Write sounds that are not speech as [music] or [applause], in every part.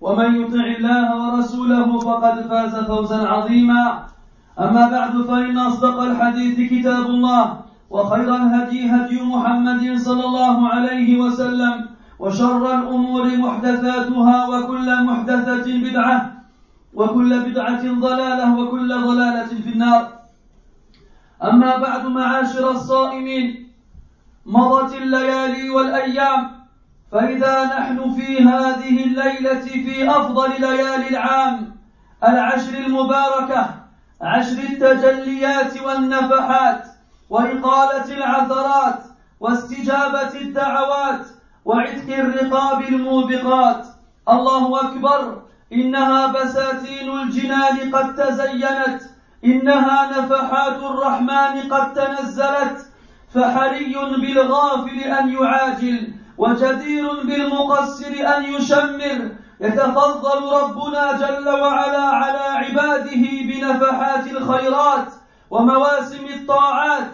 ومن يطع الله ورسوله فقد فاز فوزا عظيما. أما بعد فإن أصدق الحديث كتاب الله وخير الهدي هدي محمد صلى الله عليه وسلم وشر الأمور محدثاتها وكل محدثة بدعة وكل بدعة ضلالة وكل ضلالة في النار. أما بعد معاشر الصائمين مضت الليالي والأيام فإذا نحن في هذه الليلة في أفضل ليالي العام العشر المباركة عشر التجليات والنفحات وإقالة العثرات واستجابة الدعوات وعتق الرقاب الموبقات الله أكبر إنها بساتين الجنان قد تزينت إنها نفحات الرحمن قد تنزلت فحري بالغافل أن يعاجل وجدير بالمقصر أن يشمر. يتفضل ربنا جل وعلا على عباده بنفحات الخيرات ومواسم الطاعات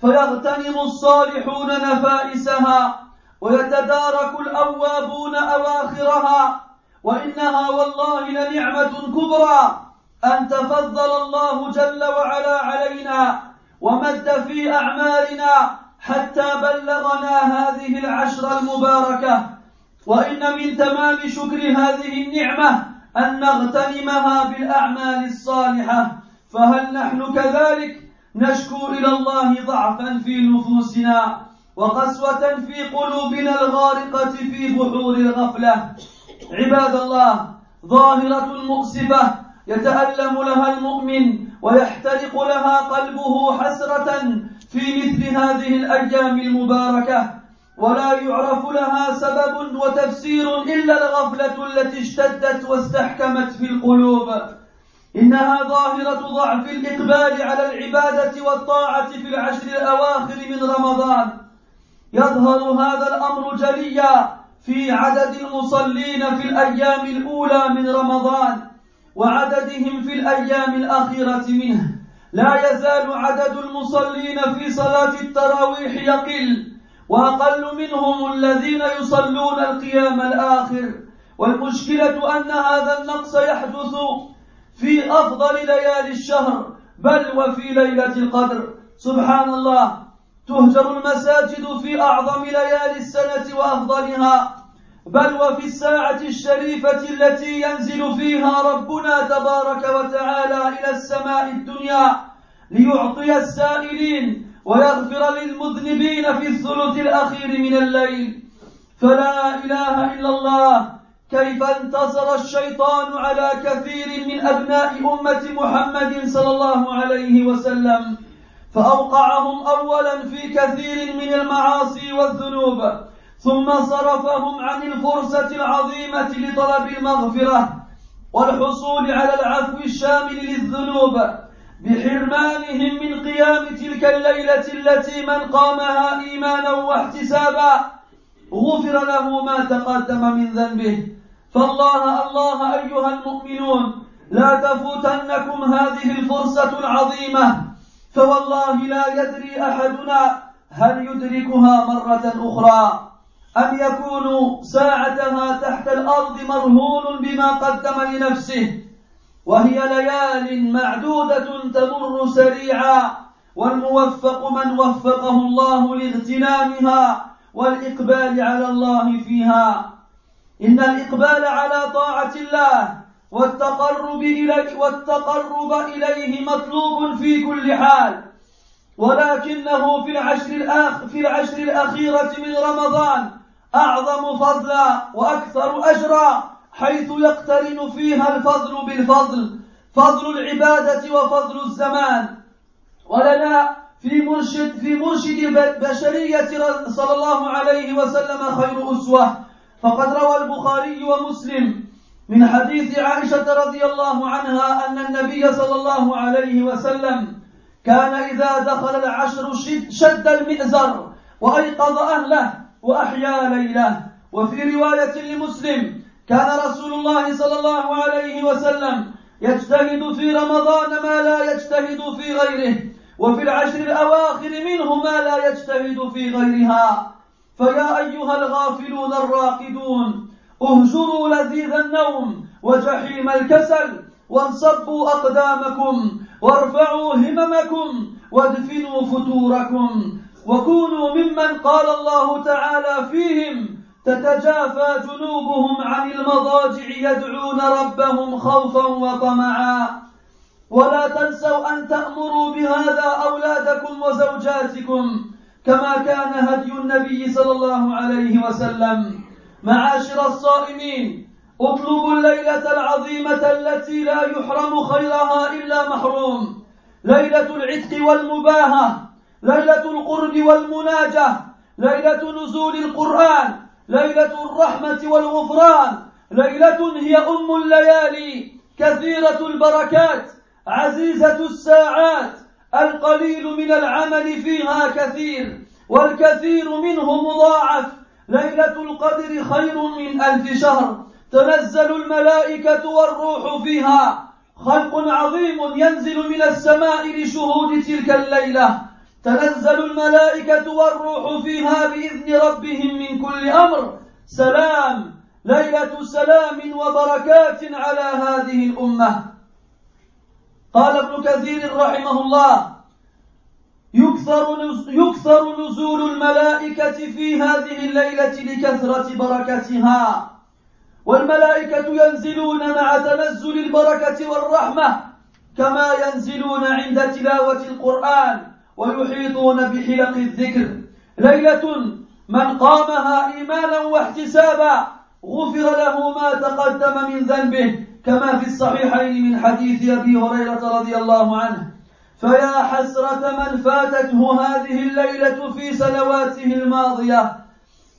فيغتنم الصالحون نفائسها ويتدارك الأوابون أواخرها. وإنها والله لنعمة كبرى أن تفضل الله جل وعلا علينا ومد في أعمالنا حتى بلغنا هذه العشر المباركة. وإن من تمام شكر هذه النعمة أن نغتنمها بالأعمال الصالحة. فهل نحن كذلك نشكو إلى الله ضعفا في نفوسنا وقسوة في قلوبنا الغارقة في بحور الغفلة؟ عباد الله ظاهرة مؤسفة يتألم لها المؤمن ويحترق لها قلبه حسرة في مثل هذه الأيام المباركة ولا يعرف لها سبب وتفسير إلا الغفلة التي اشتدت واستحكمت في القلوب. إنها ظاهرة ضعف الإقبال على العبادة والطاعة في العشر الأواخر من رمضان. يظهر هذا الأمر جليا في عدد المصلين في الأيام الأولى من رمضان وعددهم في الأيام الأخيرة منه. لا يزال عدد المصلين في صلاة التراويح يقل وأقل منهم الذين يصلون القيام الآخر. والمشكلة أن هذا النقص يحدث في أفضل ليالي الشهر بل وفي ليلة القدر. سبحان الله تهجر المساجد في أعظم ليالي السنة وأفضلها. بل وفي الساعة الشريفة التي ينزل فيها ربنا تبارك وتعالى إلى السماء الدنيا ليعطي السائلين ويغفر للمذنبين في الثلث الأخير من الليل. فلا إله إلا الله. كيف انتصر الشيطان على كثير من أبناء أمة محمد صلى الله عليه وسلم فأوقعهم أولا في كثير من المعاصي والذنوب. ثم صرفهم عن الفرصة العظيمة لطلب المغفرة والحصول على العفو الشامل للذنوب بحرمانهم من قيام تلك الليلة التي من قامها إيمانا واحتسابا. غفر له ما تقدم من ذنبه. فالله الله أيها المؤمنون لا تفوتنكم هذه الفرصة العظيمة. فوالله لا يدري أحدنا هل يدركها مرة أخرى. أم يكون ساعتها تحت الأرض مرهون بما قدم لنفسه وهي ليال معدودة تمر سريعا والموفق من وفقه الله لاغتنامها والإقبال على الله فيها. إن الإقبال على طاعة الله والتقرب إليه والتقرب إليه مطلوب في كل حال ولكنه في العشر الآخ في العشر الأخيرة من رمضان أعظم فضلا وأكثر أجرا حيث يقترن فيها الفضل بالفضل فضل العبادة وفضل الزمان. ولنا في مرشد في مرشد البشرية صلى الله عليه وسلم خير أسوة. فقد روى البخاري ومسلم من حديث عائشة رضي الله عنها أن النبي صلى الله عليه وسلم كان إذا دخل العشر شد, المئزر وأيقظ أهله. وأحيا ليلة. وفي رواية لمسلم كان رسول الله صلى الله عليه وسلم يجتهد في رمضان ما لا يجتهد في غيره وفي العشر الأواخر منه ما لا يجتهد في غيرها. فيا أيها الغافلون الراقدون اهجروا لذيذ النوم وجحيم الكسل وانصبوا أقدامكم وارفعوا هممكم وادفنوا فتوركم. وكونوا ممن قال الله تعالى فيهم تتجافى جنوبهم عن المضاجع يدعون ربهم خوفا وطمعا. ولا تنسوا أن تأمروا بهذا أولادكم وزوجاتكم كما كان هدي النبي صلى الله عليه وسلم. معاشر الصائمين اطلبوا الليلة العظيمة التي لا يحرم خيرها إلا محروم. ليلة العتق والمباهة ليلة القرب والمناجة ليلة نزول القرآن ليلة الرحمة والغفران ليلة هي أم الليالي كثيرة البركات عزيزة الساعات القليل من العمل فيها كثير والكثير منه مضاعف. ليلة القدر خير من ألف شهر تنزل الملائكة والروح فيها. خلق عظيم ينزل من السماء لشهود تلك الليلة. تنزل الملائكة والروح فيها بإذن ربهم من كل أمر. سلام ليلة سلام وبركات على هذه الأمة. قال ابن كثير رحمه الله يكثر يكثر نزول الملائكة في هذه الليلة لكثرة بركتها. والملائكة ينزلون مع تنزل البركة والرحمة كما ينزلون ويحيطون بحلق الذكر. ليلة من قامها إيمانا واحتسابا غفر له ما تقدم من ذنبه كما في الصحيحين من حديث أبي هريرة رضي الله عنه. فيا حسرة من فاتته هذه الليلة في سنواته الماضية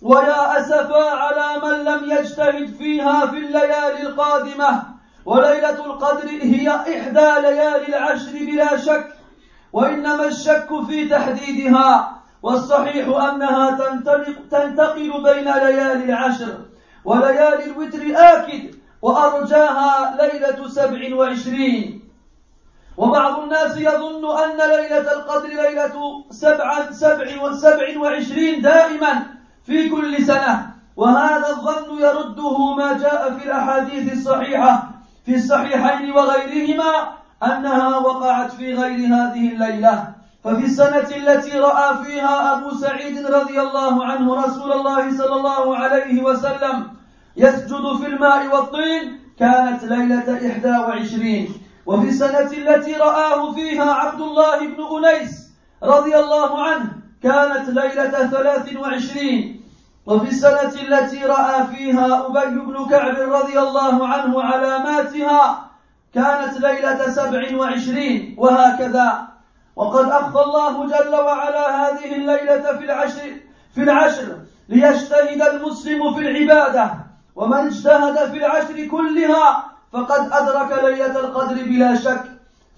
ويا أسفا على من لم يجتهد فيها في الليالي القادمة. وليلة القدر هي إحدى ليالي العشر بلا شك وإنما الشك في تحديدها والصحيح أنها تنتقل بين ليالي العشر وليالي الوتر آكد وأرجاها ليلة سبع وعشرين. وبعض الناس يظن أن ليلة القدر ليلة سبع, سبع, وسبع وعشرين دائما في كل سنة وهذا الظن يرده ما جاء في الأحاديث الصحيحة في الصحيحين وغيرهما أنها وقعت في غير هذه الليلة. ففي السنة التي رأى فيها أبو سعيد رضي الله عنه رسول الله صلى الله عليه وسلم يسجد في الماء والطين كانت ليلة إحدى وعشرين. وفي السنة التي رآه فيها عبد الله بن أنيس رضي الله عنه كانت ليلة ثلاث وعشرين. وفي السنة التي رأى فيها أبي بن كعب رضي الله عنه علاماتها كانت ليلة سبع وعشرين وهكذا. وقد أخفى الله جل وعلا هذه الليلة في العشر في العشر ليجتهد المسلم في العبادة. ومن اجتهد في العشر كلها فقد أدرك ليلة القدر بلا شك.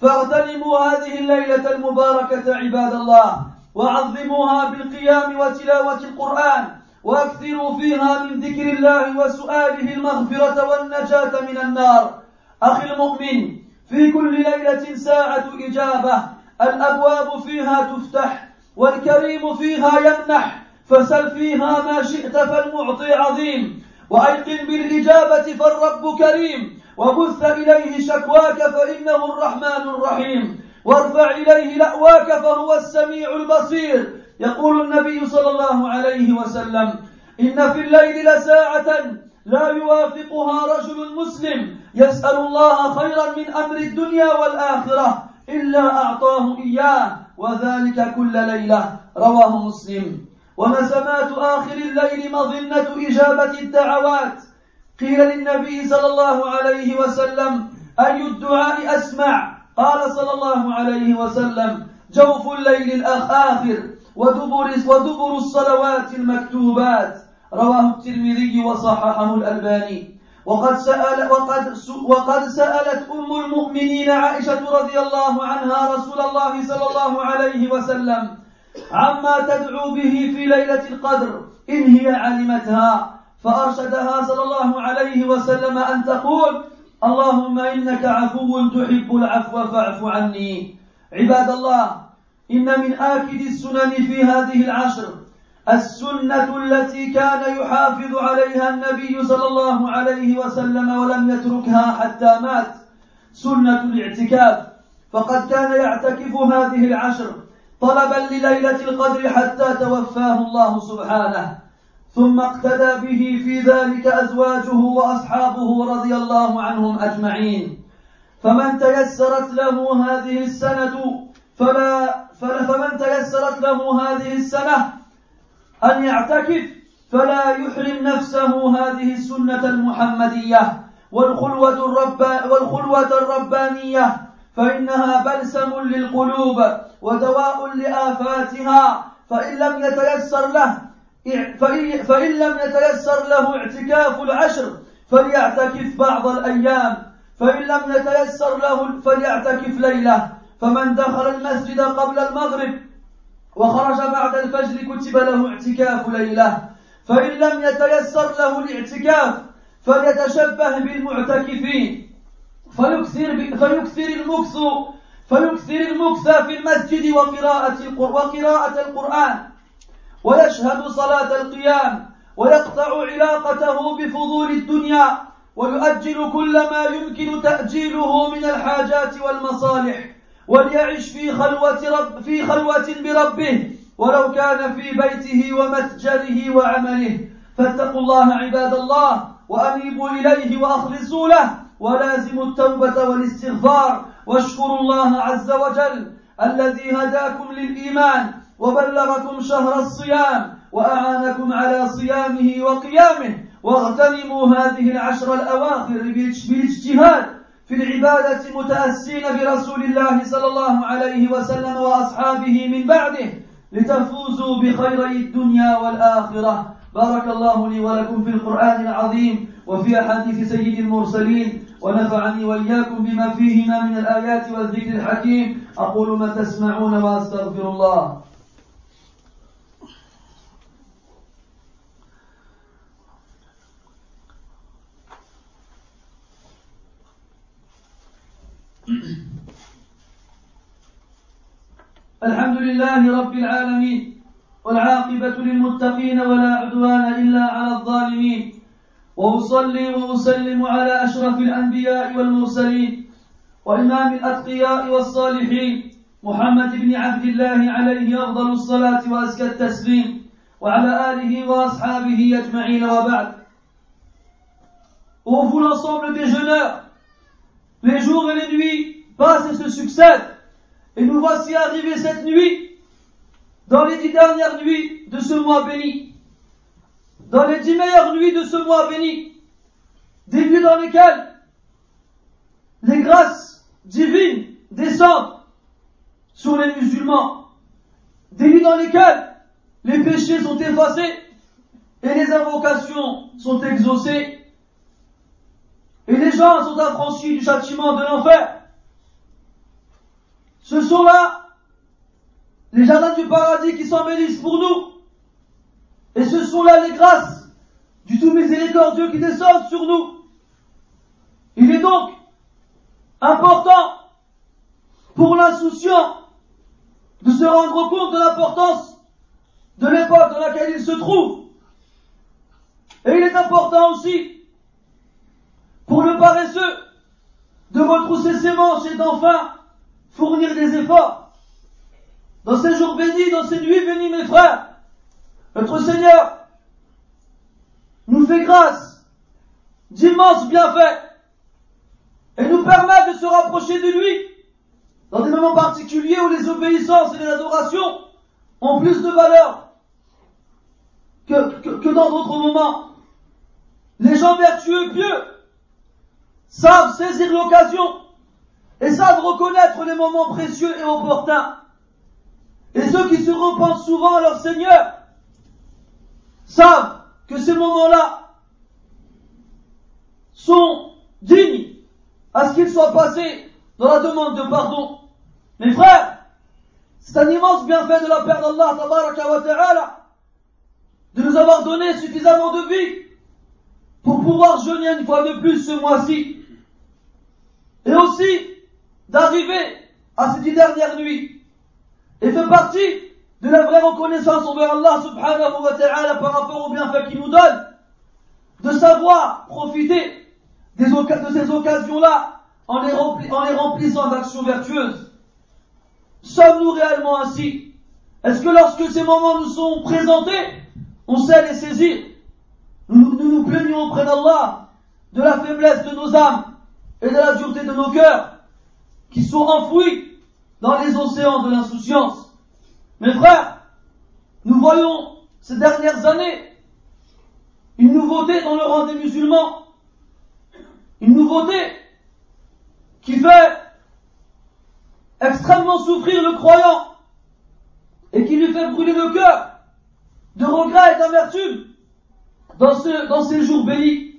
فاغتنموا هذه الليلة المباركة عباد الله وعظموها بالقيام وتلاوة القرآن وأكثروا فيها من ذكر الله وسؤاله المغفرة والنجاة من النار. أخي المؤمن في كل ليلة ساعة إجابة الأبواب فيها تفتح والكريم فيها يمنح فسل فيها ما شئت فالمعطي عظيم. وأيقن بالإجابة فالرب كريم وبث إليه شكواك فإنه الرحمن الرحيم. وارفع إليه لأواك فهو السميع البصير. يقول النبي صلى الله عليه وسلم إن في الليل لساعة لا يوافقها رجل مسلم يسأل الله خيرا من أمر الدنيا والآخرة إلا أعطاه إياه وذلك كل ليلة. رواه مسلم. ونسمات آخر الليل مظنة إجابة الدعوات. قيل للنبي صلى الله عليه وسلم أي الدعاء أسمع؟ قال صلى الله عليه وسلم جوف الليل الآخر ودبر, ودبر الصلوات المكتوبات. رواه الترمذي وصححه الألباني. وقد سأل وقد وقد سألت أم المؤمنين عائشة رضي الله عنها رسول الله صلى الله عليه وسلم عما تدعو به في ليلة القدر إن هي علمتها. فأرشدها صلى الله عليه وسلم أن تقول اللهم إنك عفو تحب العفو فاعف عني. عباد الله إن من آكد السنن في هذه العشر السنة التي كان يحافظ عليها النبي صلى الله عليه وسلم ولم يتركها حتى مات سنة الاعتكاف. فقد كان يعتكف هذه العشر طلبا لليلة القدر حتى توفاه الله سبحانه. ثم اقتدى به في ذلك أزواجه وأصحابه رضي الله عنهم أجمعين. فمن تيسرت له هذه السنة فلا فمن تيسرت له هذه السنة أن يعتكف فلا يحرم نفسه هذه السنة المحمدية والخلوة, الرب والخلوة الربانية فإنها بلسم للقلوب ودواء لآفاتها فإن لم يتيسر له فإن لم يتيسر له اعتكاف العشر فليعتكف بعض الأيام فإن لم يتيسر له فليعتكف ليلة فمن دخل المسجد قبل المغرب وخرج بعد الفجر كتب له اعتكاف ليلة فإن لم يتيسر له الاعتكاف فليتشبه بالمعتكفين. فيكثر فيكثر المكث فيكثر المكث في المسجد وقراءة وقراءة القرآن. ويشهد صلاة القيام ويقطع علاقته بفضول الدنيا ويؤجل كل ما يمكن تأجيله من الحاجات والمصالح. وليعش في خلوة رب في خلوة بربه ولو كان في بيته ومتجره وعمله. فاتقوا الله عباد الله وأنيبوا إليه وأخلصوا له. ولازموا التوبة والاستغفار. واشكروا الله عز وجل الذي هداكم للإيمان وبلغكم شهر الصيام وأعانكم على صيامه وقيامه. واغتنموا هذه العشر الأواخر بالإجتهاد. في العبادة متأسين برسول الله صلى الله عليه وسلم وأصحابه من بعده لتفوزوا بخيري الدنيا والآخرة. بارك الله لي ولكم في القرآن العظيم وفي أحاديث سيد المرسلين ونفعني وإياكم بما فيهما من الآيات والذكر الحكيم. أقول ما تسمعون وأستغفر الله. [clears throat] الحمد لله رب العالمين والعاقبة للمتقين ولا عدوان إلا على الظالمين. وأصلي وأسلم على أشرف الأنبياء والمرسلين وإمام الأتقياء والصالحين. محمد بن عبد الله عليه أفضل الصلاة وأزكى التسليم وعلى آله وأصحابه أجمعين. وبعد Ô vous l'ensemble des jeûneurs, les jours et les nuits passent et se succèdent. Et nous voici arrivés cette nuit, dans les dix dernières nuits de ce mois béni, dans les dix meilleures nuits de ce mois béni, des nuits dans lesquelles les grâces divines descendent sur les musulmans, des nuits dans lesquelles les péchés sont effacés et les invocations sont exaucées sont affranchis du châtiment de l'enfer. Ce sont là les jardins du paradis qui s'embellissent pour nous. Et ce sont là les grâces du tout miséricordieux qui descendent sur nous. Il est donc important pour l'insouciant de se rendre compte de l'importance de l'époque dans laquelle il se trouve. Et il est important aussi pour le paresseux de retrousser ses manches et d'enfin fournir des efforts. Dans ces jours bénis, dans ces nuits bénies, mes frères, notre Seigneur nous fait grâce d'immenses bienfaits et nous permet de se rapprocher de lui dans des moments particuliers où les obéissances et les adorations ont plus de valeur que, que, que dans d'autres moments. Les gens vertueux, pieux, savent saisir l'occasion et savent reconnaître les moments précieux et opportuns. Et ceux qui se repentent souvent à leur Seigneur savent que ces moments-là sont dignes à ce qu'ils soient passés dans la demande de pardon. Mes frères, c'est un immense bienfait de la part d'Allah de nous avoir donné suffisamment de vie pour pouvoir jeûner une fois de plus ce mois-ci. Et aussi d'arriver à ces dix dernières nuits. Et fait partie de la vraie reconnaissance envers Allah subhanahu wa ta'ala par rapport au bienfait qu'il nous donne, de savoir profiter de ces occasions-là en les, remplissant d'actions vertueuses. Sommes-nous réellement ainsi? Est-ce que lorsque ces moments nous sont présentés, on sait les saisir? Nous nous plaignons auprès d'Allah de la faiblesse de nos âmes et de la dureté de nos cœurs qui sont enfouis dans les océans de l'insouciance. Mes frères, nous voyons ces dernières années une nouveauté dans le rang des musulmans, une nouveauté qui fait extrêmement souffrir le croyant et qui lui fait brûler le cœur de regrets et d'amertume dans, dans ces jours bénis.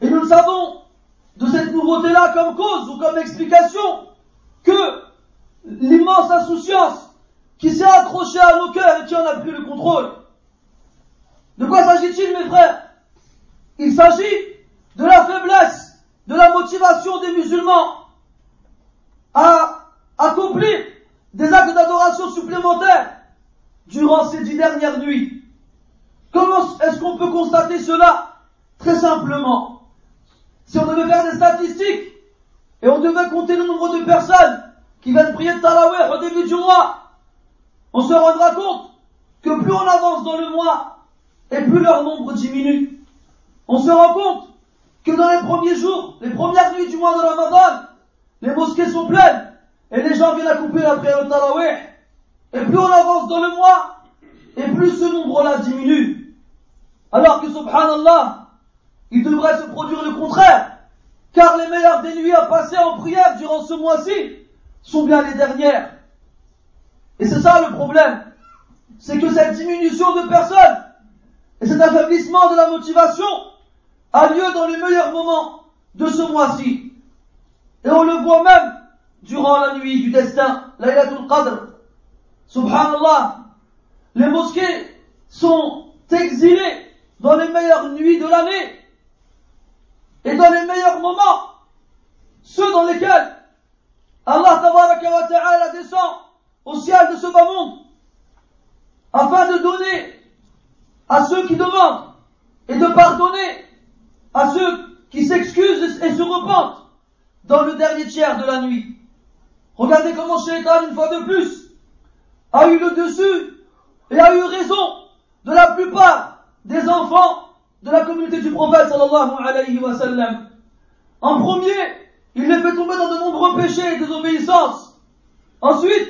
Et nous le savons cette nouveauté-là comme cause ou comme explication que l'immense insouciance qui s'est accrochée à nos cœurs et qui en a pris le contrôle. De quoi s'agit-il, mes frères? Il s'agit de la faiblesse, de la motivation des musulmans à accomplir des actes d'adoration supplémentaires durant ces dix dernières nuits. Comment est-ce qu'on peut constater cela? Très simplement. Si on devait faire des statistiques et on devait compter le nombre de personnes qui viennent prier de Tarawih au début du mois, on se rendra compte que plus on avance dans le mois et plus leur nombre diminue. On se rend compte que dans les premiers jours, les premières nuits du mois de Ramadan, les mosquées sont pleines et les gens viennent accomplir la prière de Tarawih. Et plus on avance dans le mois, et plus ce nombre-là diminue. Alors que subhanallah, il devrait se produire le contraire. Car les meilleures des nuits à passer en prière durant ce mois-ci sont bien les dernières. Et c'est ça le problème. C'est que cette diminution de personnes et cet affaiblissement de la motivation a lieu dans les meilleurs moments de ce mois-ci. Et on le voit même durant la nuit du destin, Laylatul Qadr. Subhanallah, les mosquées sont exilées dans les meilleures nuits de l'année et dans les meilleurs moments, ceux dans lesquels Allah ta'ala descend au ciel de ce bas monde afin de donner à ceux qui demandent et de pardonner à ceux qui s'excusent et se repentent dans le dernier tiers de la nuit. Regardez comment Shaitan, une fois de plus, a eu le dessus et a eu raison de la plupart du prophète sallallahu alayhi wa sallam. En premier, il les fait tomber dans de nombreux péchés et désobéissances. Ensuite,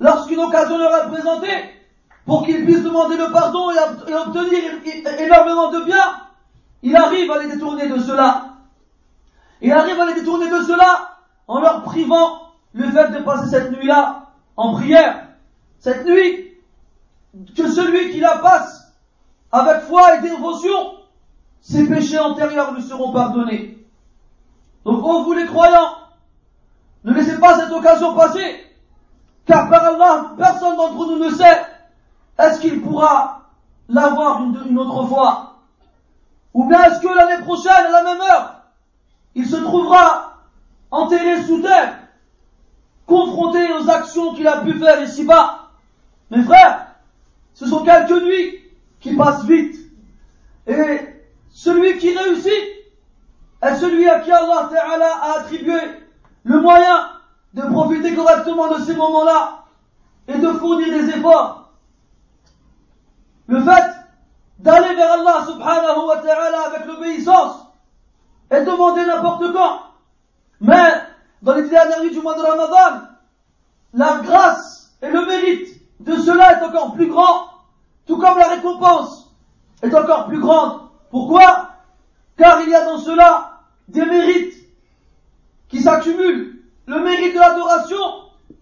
lorsqu'une occasion leur est présentée, pour qu'ils puissent demander le pardon et, obtenir énormément de bien, il arrive à les détourner de cela. Il arrive à les détourner de cela en leur privant le fait de passer cette nuit-là en prière. Cette nuit, que celui qui la passe avec foi et dévotion, ses péchés antérieurs lui seront pardonnés. Donc, oh vous les croyants, ne laissez pas cette occasion passer, car par Allah, personne d'entre nous ne sait est-ce qu'il pourra l'avoir une, une autre fois, ou bien est-ce que l'année prochaine, à la même heure, il se trouvera enterré sous terre, confronté aux actions qu'il a pu faire ici-bas. Mes frères, ce sont quelques nuits qui passent vite. Et celui qui réussit est celui à qui Allah a attribué le moyen de profiter correctement de ces moments-là et de fournir des efforts. Le fait d'aller vers Allah subhanahu wa ta'ala avec l'obéissance et demander n'importe quand, mais dans les dernières du mois de Ramadan, la grâce et le mérite de cela est encore plus grand, tout comme la récompense est encore plus grande. Pourquoi? Car il y a dans cela des mérites qui s'accumulent. Le mérite de l'adoration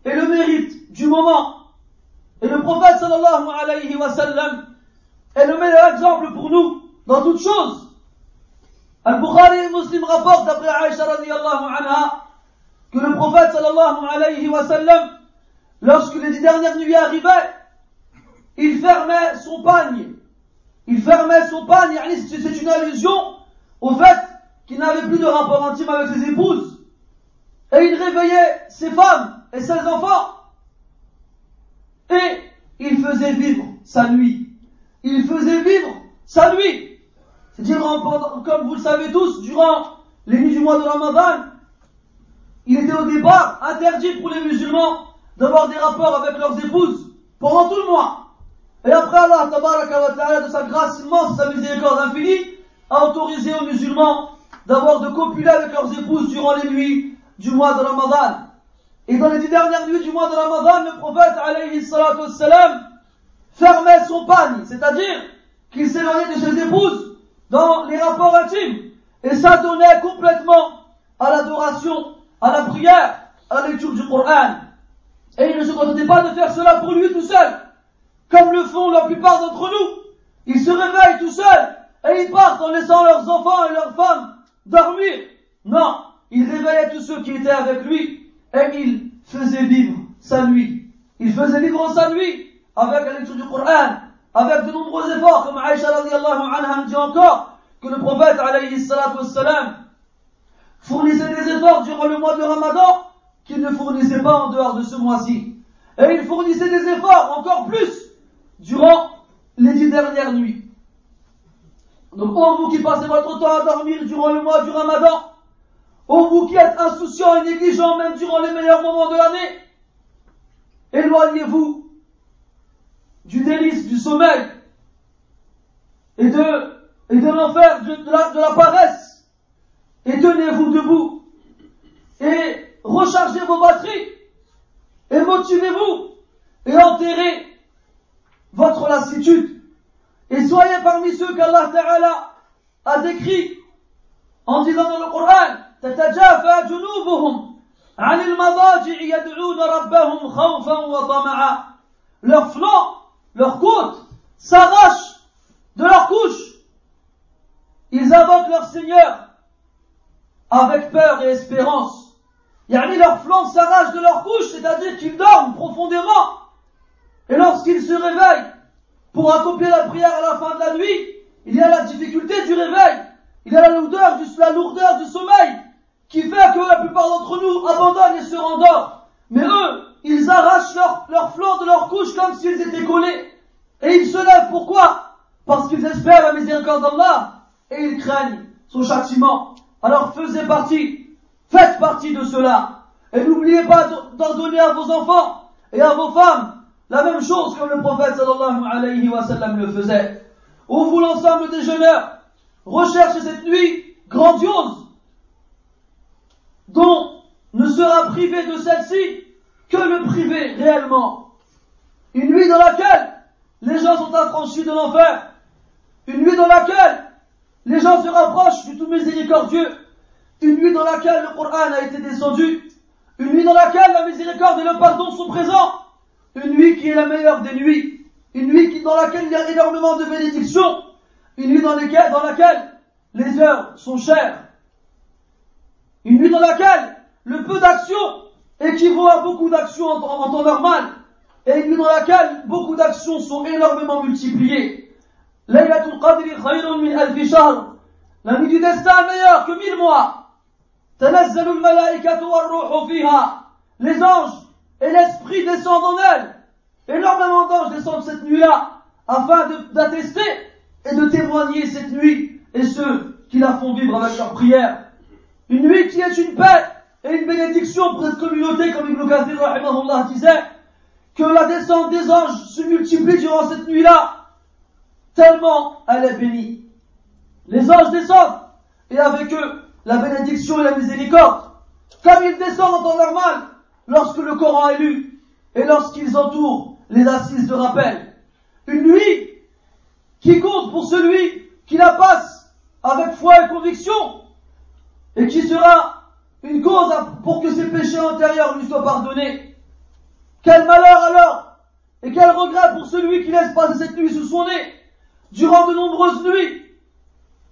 et le mérite du moment. Et le prophète sallallahu alayhi wa sallam est le meilleur exemple pour nous dans toutes choses. Al-Bukhari et Muslim rapportent d'après Aïcha radiallahu anha que le prophète sallallahu alayhi wa sallam, lorsque les dix dernières nuits arrivaient, il fermait son pagne. Il fermait son pagne, c'est une allusion au fait qu'il n'avait plus de rapport intime avec ses épouses. Et il réveillait ses femmes et ses enfants. Et il faisait vivre sa nuit. Il faisait vivre sa nuit. C'est-à-dire, comme vous le savez tous, durant les nuits du mois de Ramadan, il était au départ interdit pour les musulmans d'avoir des rapports avec leurs épouses pendant tout le mois. Et après Allah, ta'ala, de sa grâce immense, sa miséricorde infinie, a autorisé aux musulmans d'avoir de copuler avec leurs épouses durant les nuits du mois de Ramadan. Et dans les dix dernières nuits du mois de Ramadan, le prophète, alayhi salatu fermait son pagne, c'est-à-dire qu'il s'éloignait de ses épouses dans les rapports intimes et s'adonnait complètement à l'adoration à la prière, à la lecture du Coran. Et il ne se contentait pas de faire cela pour lui tout seul, comme le font la plupart d'entre nous. Ils se réveillent tout seuls et ils partent en laissant leurs enfants et leurs femmes dormir. Non, il réveillait tous ceux qui étaient avec lui et il faisait vivre sa nuit. Il faisait vivre sa nuit avec la lecture du Coran, avec de nombreux efforts, comme Aïcha radiallahu anha dit encore, que le prophète alayhi salatu wassalam fournissait des efforts durant le mois de Ramadan qu'il ne fournissait pas en dehors de ce mois-ci. Et il fournissait des efforts encore plus durant les dix dernières nuits. Donc, oh vous qui passez votre temps à dormir durant le mois du Ramadan, oh vous qui êtes insouciants et négligents même durant les meilleurs moments de l'année, éloignez-vous du délice du sommeil et de, et de l'enfer de, de la paresse et tenez-vous debout et rechargez vos batteries et motivez-vous et enterrez votre lassitude et soyez parmi ceux qu'Allah Ta'ala a décrit en disant dans le Coran تتجافى جنوبهم عن المضاجع يدعون ربهم خوفا وطمعا leurs flancs, leurs côtes s'arrachent de leurs couches. Ils invoquent leur Seigneur avec peur et espérance. Yani leurs flancs s'arrachent de leur couche, c'est-à-dire qu'ils dorment profondément. Et lorsqu'ils se réveillent pour accomplir la prière à la fin de la nuit, il y a la difficulté du réveil, il y a la lourdeur du, lourdeur du sommeil, qui fait que la plupart d'entre nous abandonnent et se rendorment. Mais eux, ils arrachent leur flancs de leur couche comme s'ils étaient collés. Et ils se lèvent, pourquoi? Parce qu'ils espèrent la miséricorde d'Allah et ils craignent son châtiment. Alors faisez partie, faites partie de cela. Et n'oubliez pas d'en donner à vos enfants et à vos femmes la même chose que le prophète sallallahu alayhi wa sallam le faisait. Au vous l'ensemble des jeûneurs, recherchez cette nuit grandiose dont ne sera privé de celle-ci que le privé réellement. Une nuit dans laquelle les gens sont affranchis de l'enfer. Une nuit dans laquelle les gens se rapprochent du tout miséricordieux. Une nuit dans laquelle le Coran a été descendu. Une nuit dans laquelle la miséricorde et le pardon sont présents. Une nuit qui est la meilleure des nuits. Une nuit dans laquelle il y a énormément de bénédictions. Une nuit dans, dans laquelle les heures sont chères. Une nuit dans laquelle le peu d'actions équivaut à beaucoup d'actions en, en temps normal. Et une nuit dans laquelle beaucoup d'actions sont énormément multipliées. Laylatul Qadri khayrun min alfi shahr. La nuit du destin est meilleure que mille mois. تنزل الملائكة والروح فيها. Les anges et l'esprit descendent en elle. Énormément d'anges descendent cette nuit-là afin d'attester et de témoigner cette nuit et ceux qui la font vivre avec leur prière. Une nuit qui est une paix et une bénédiction pour cette communauté, comme Ibn Kathir disait, que la descente des anges se multiplie durant cette nuit-là tellement elle est bénie. Les anges descendent, et avec eux, la bénédiction et la miséricorde. comme il descend en temps normal lorsque le Coran est lu et lorsqu'ils entourent les assises de rappel. Une nuit qui compte pour celui qui la passe avec foi et conviction et qui sera une cause pour que ses péchés antérieurs lui soient pardonnés. Quel malheur alors et quel regret pour celui qui laisse passer cette nuit sous son nez durant de nombreuses nuits.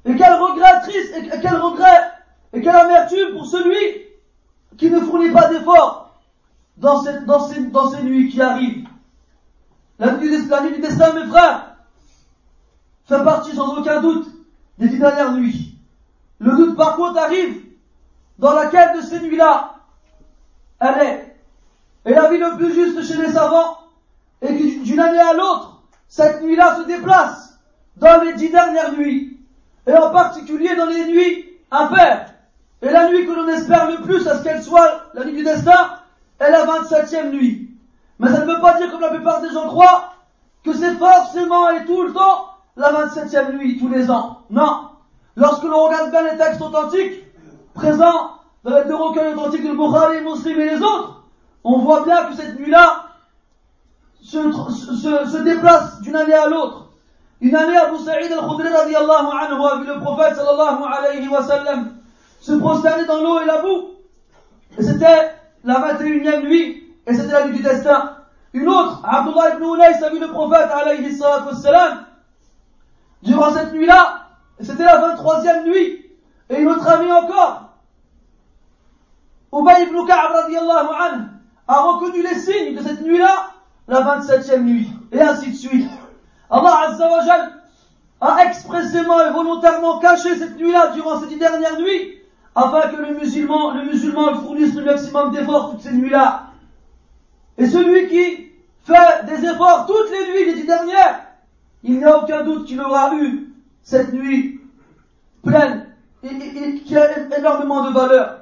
Et quel regret triste et quel regret et quelle amertume pour celui qui ne fournit pas d'efforts dans, dans, ces, dans ces nuits qui arrivent. La nuit, du destin, mes frères, fait partie sans aucun doute des dix dernières nuits. Le doute par contre arrive dans laquelle de ces nuits-là, elle est. Et la vie le plus juste chez les savants est que d'une année à l'autre, cette nuit-là se déplace dans les dix dernières nuits. Et en particulier dans les nuits impaires. Et la nuit que l'on espère le plus à ce qu'elle soit la nuit du destin est la 27e nuit. Mais ça ne veut pas dire, comme la plupart des gens croient, que c'est forcément et tout le temps la 27e nuit, tous les ans. Non. Lorsque l'on regarde bien les textes authentiques, présents dans les deux recueils authentiques de Bukhari, Muslim et les autres, on voit bien que cette nuit-là se, déplace d'une année à l'autre. Une année, Abu Sa'id al-Khudri radiallahu anhu a vu le prophète sallallahu alayhi wa sallam se prosterner dans l'eau et la boue. Et c'était la 21e nuit, et c'était la nuit du destin. Une autre, Abdullah ibn Unais a le prophète alayhi salam durant cette nuit-là, et c'était la 23e nuit. Et une autre amie encore, Ubay ibn anhu, a reconnu les signes de cette nuit-là, la 27e nuit, et ainsi de suite. Allah Azza wa a expressément et volontairement caché cette nuit-là durant ces dix nuits, afin que le musulman, le musulman fournisse le maximum d'efforts toutes ces nuits-là. Et celui qui fait des efforts toutes les nuits des dix dernières, il n'y a aucun doute qu'il aura eu cette nuit pleine et, qui a énormément de valeur.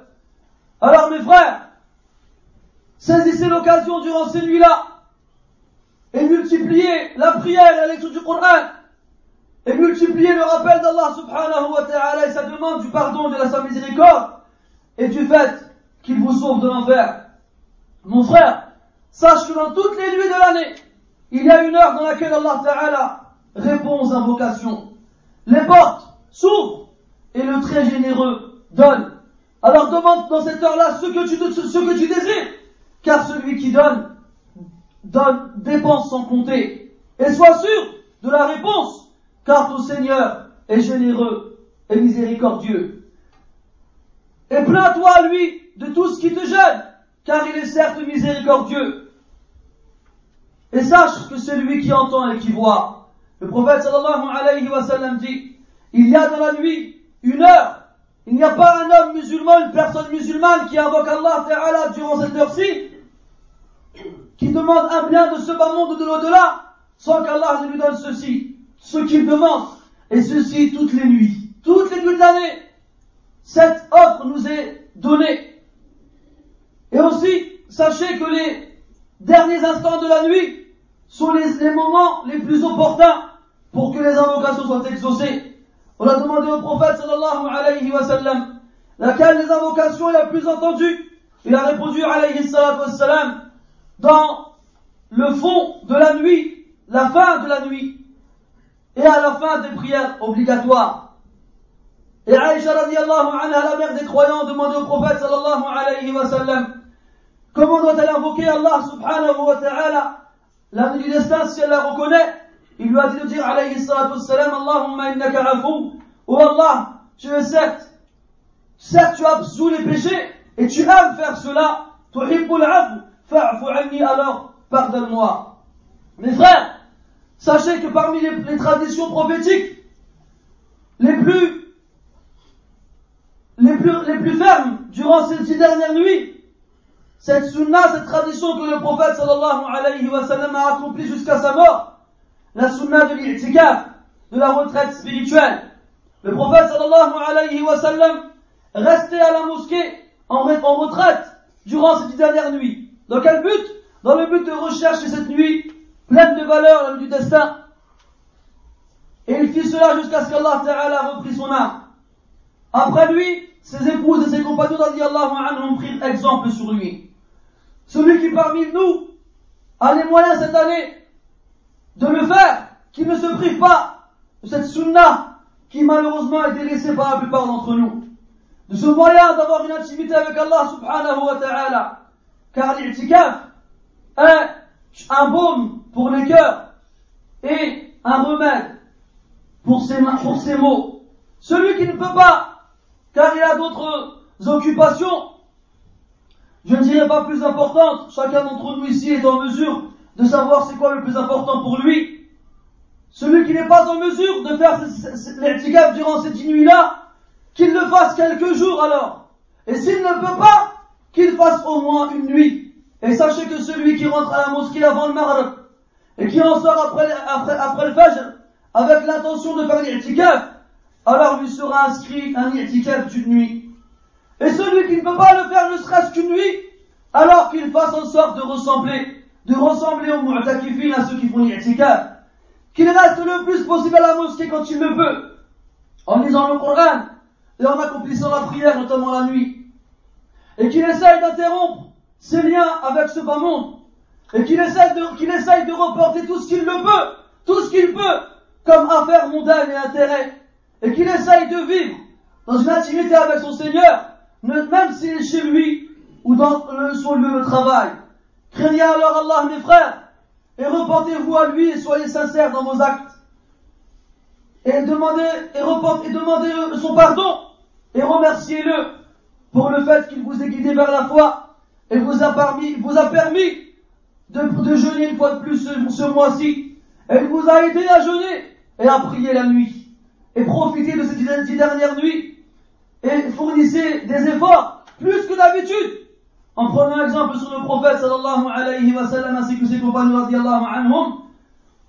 Alors mes frères, saisissez l'occasion durant ces nuits-là et multipliez la prière et la lecture du Coran et multiplier le rappel d'Allah subhanahu wa ta'ala et sa demande du pardon de la sa miséricorde et du fait qu'il vous sauve de l'enfer. Mon frère, sache que dans toutes les nuits de l'année, il y a une heure dans laquelle Allah ta'ala répond aux invocations. Les portes s'ouvrent et le très généreux donne. Alors demande dans cette heure-là ce que tu, désires, car celui qui donne, donne, dépense sans compter. Et sois sûr de la réponse car ton Seigneur est généreux et miséricordieux. Et plains-toi, lui, de tout ce qui te gêne, car il est certes miséricordieux. Et sache que c'est lui qui entend et qui voit. Le prophète sallallahu alayhi wa sallam dit, il y a dans la nuit une heure, il n'y a pas un homme musulman, une personne musulmane qui invoque Allah Ta'ala durant cette heure-ci, qui demande un bien de ce bas monde de l'au-delà, sans qu'Allah ne lui donne ceci ce qu'il demande, et ceci toutes les nuits, toutes les nuits de l'année. Cette offre nous est donnée. Et aussi, sachez que les derniers instants de la nuit sont les, moments les plus opportuns pour que les invocations soient exaucées. On a demandé au prophète sallallahu alayhi wa sallam laquelle des invocations est la plus entendue. Il a répondu alayhi sallam dans le fond de la nuit, la fin de la nuit, et à la fin des prières obligatoires. Et Aïcha radiallahu anha, la mère des croyants, demandait au prophète sallallahu alayhi wa sallam, comment doit-elle invoquer Allah subhanahu wa ta'ala, la du destin si elle la reconnaît Il lui a dit de dire alayhi salatu salam, Allahumma innaka afou, oh Allah, tu es certes, certes tu absous les péchés, et tu aimes faire cela, tuhibbul afu, fa'fu anni alors, pardonne-moi. Mes frères, Sachez que parmi les, traditions prophétiques, les plus, les plus, fermes durant ces six dernières nuits, cette sunna, cette tradition que le prophète sallallahu alayhi wa sallam a accomplie jusqu'à sa mort, la sunna de l'i'tikaf, de la retraite spirituelle. Le prophète sallallahu alayhi wa sallam restait à la mosquée en, en retraite durant ces dix dernières nuits. Dans quel but? Dans le but de rechercher cette nuit pleine de valeur, l'homme du destin. Et il fit cela jusqu'à ce qu'Allah Ta'ala reprit son âme. Après lui, ses épouses et ses compagnons anhum prirent exemple sur lui. Celui qui parmi nous a les moyens cette année de le faire, qui ne se prive pas de cette sunna qui malheureusement a été laissée par la plupart d'entre nous. De ce moyen d'avoir une intimité avec Allah subhanahu wa ta'ala. Car l'i'tikaf est un baume pour les cœurs et un remède pour ses, pour ses mots. Celui qui ne peut pas, car il a d'autres occupations, je ne dirais pas plus importantes, chacun d'entre nous ici est en mesure de savoir c'est quoi le plus important pour lui. Celui qui n'est pas en mesure de faire l'irtikaf durant cette nuit-là, qu'il le fasse quelques jours alors. Et s'il ne peut pas, qu'il fasse au moins une nuit. Et sachez que celui qui rentre à la mosquée avant le Maghreb et qui en sort après, le Fajr avec l'intention de faire l'irtikaf, alors lui sera inscrit un i'tikaf d'une nuit. Et celui qui ne peut pas le faire ne serait-ce qu'une nuit, alors qu'il fasse en sorte de ressembler, de ressembler aux mu'takifin, à ceux qui font l'irtikaf, qu'il reste le plus possible à la mosquée quand il le peut, en lisant le Coran et en accomplissant la prière, notamment la nuit, et qu'il essaye d'interrompre ses liens avec ce bas monde, et qu'il essaye de, qu'il essaye de reporter tout ce qu'il le peut, tout ce qu'il peut, comme affaire mondaine et intérêt, et qu'il essaye de vivre dans une intimité avec son Seigneur, même s'il est chez lui ou dans son lieu de travail. Craignez alors Allah, mes frères, et reportez-vous à lui et soyez sincères dans vos actes. Et demandez, et, et demandez son pardon, et remerciez-le pour le fait qu'il vous ait guidé vers la foi, et vous a permis, vous a permis de, de jeûner une fois de plus ce, ce mois-ci, et il vous a aidé à jeûner et à prier la nuit et profitez de ces dix dernières nuits et fournissez des efforts plus que d'habitude en prenant exemple sur le prophète sallallahu alayhi wa sallam ainsi que ses compagnons radiallahu anhum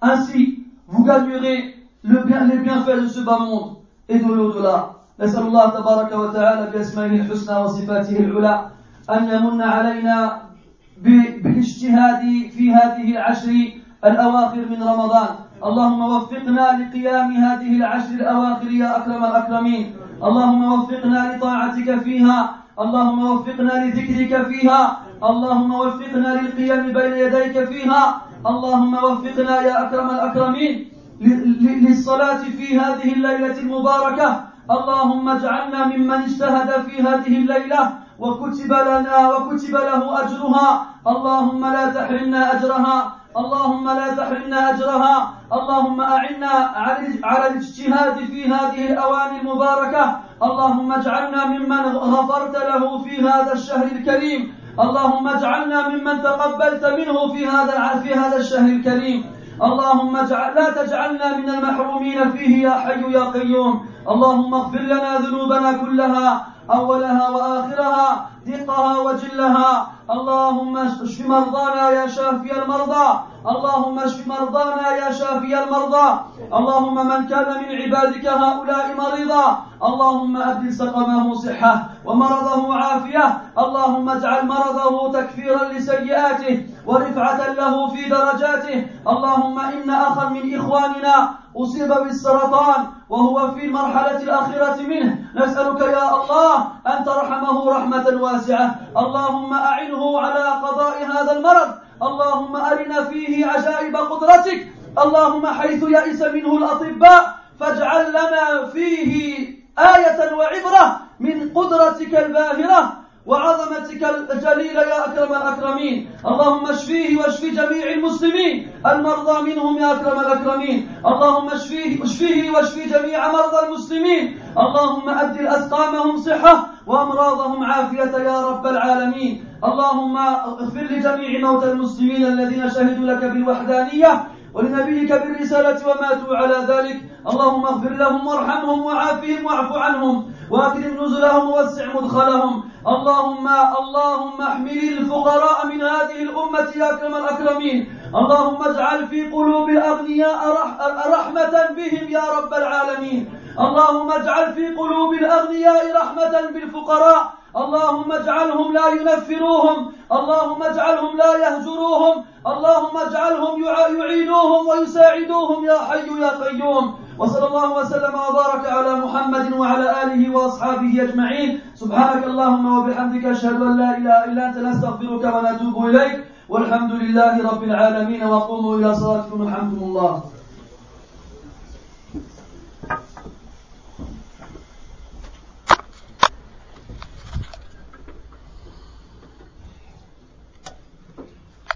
ainsi vous gagnerez le bien, les bienfaits de ce bas monde et de l'au-delà نسأل الله تبارك وتعالى بأسمائه الحسنى وصفاته العلى أن يمن علينا بالاجتهاد في هذه العشر الأواخر من رمضان. اللهم وفقنا لقيام هذه العشر الأواخر يا أكرم الأكرمين. اللهم وفقنا لطاعتك فيها. اللهم وفقنا لذكرك فيها. اللهم وفقنا للقيام بين يديك فيها. اللهم وفقنا يا أكرم الأكرمين للصلاة في هذه الليلة المباركة. اللهم اجعلنا ممن اجتهد في هذه الليلة وكتب لنا وكتب له أجرها. اللهم لا تحرمنا أجرها. اللهم لا تحرمنا أجرها. اللهم أعنا على الاجتهاد في هذه الأواني المباركة. اللهم اجعلنا ممن غفرت له في هذا الشهر الكريم. اللهم اجعلنا ممن تقبلت منه في هذا في هذا الشهر الكريم. اللهم اجعل لا تجعلنا من المحرومين فيه يا حي يا قيوم. اللهم اغفر لنا ذنوبنا كلها أولها وآخرها. دقها وجلها. اللهم اشف مرضانا يا شافي المرضى. اللهم اشف مرضانا يا شافي المرضى. اللهم من كان من عبادك هؤلاء مريضا. اللهم أبدل سقمه صحة ومرضه عافية. اللهم اجعل مرضه تكفيرا لسيئاته ورفعة له في درجاته. اللهم إن أخا من إخواننا أصيب بالسرطان وهو في المرحلة الأخيرة منه. نسألك يا الله أن ترحمه رحمة واسعة اللهم أعنه على قضاء هذا المرض. اللهم أرنا فيه عجائب قدرتك. اللهم حيث يئس منه الأطباء فاجعل لنا فيه آية وعبرة من قدرتك الباهرة. وعظمتك الجليلة يا أكرم الأكرمين. اللهم اشفيه واشف جميع المسلمين. المرضى منهم يا أكرم الأكرمين. اللهم اشفيه اشفيه واشف جميع مرضى المسلمين. اللهم أبدل أسقامهم صحة وأمراضهم عافية يا رب العالمين. اللهم اغفر لجميع موتى المسلمين الذين شهدوا لك بالوحدانية ولنبيك بالرسالة وماتوا على ذلك. اللهم اغفر لهم وارحمهم وعافهم واعف عنهم. وأكرم نزلهم ووسع مدخلهم. اللهم اللهم احمل الفقراء من هذه الأمة يا أكرم الأكرمين. اللهم اجعل في قلوب الأغنياء رحمة بهم يا رب العالمين. اللهم اجعل في قلوب الأغنياء رحمة بالفقراء. اللهم اجعلهم لا ينفروهم. اللهم اجعلهم لا يهجروهم. اللهم اجعلهم يعينوهم ويساعدوهم يا حي يا قيوم. وصلى الله وسلم وبارك على محمد وعلى آله وأصحابه أجمعين. سبحانك اللهم وبحمدك أشهد أن لا إله إلا أنت نستغفرك ونتوب إليك. والحمد لله رب العالمين وقوموا إلى صلاتكم الحمد الله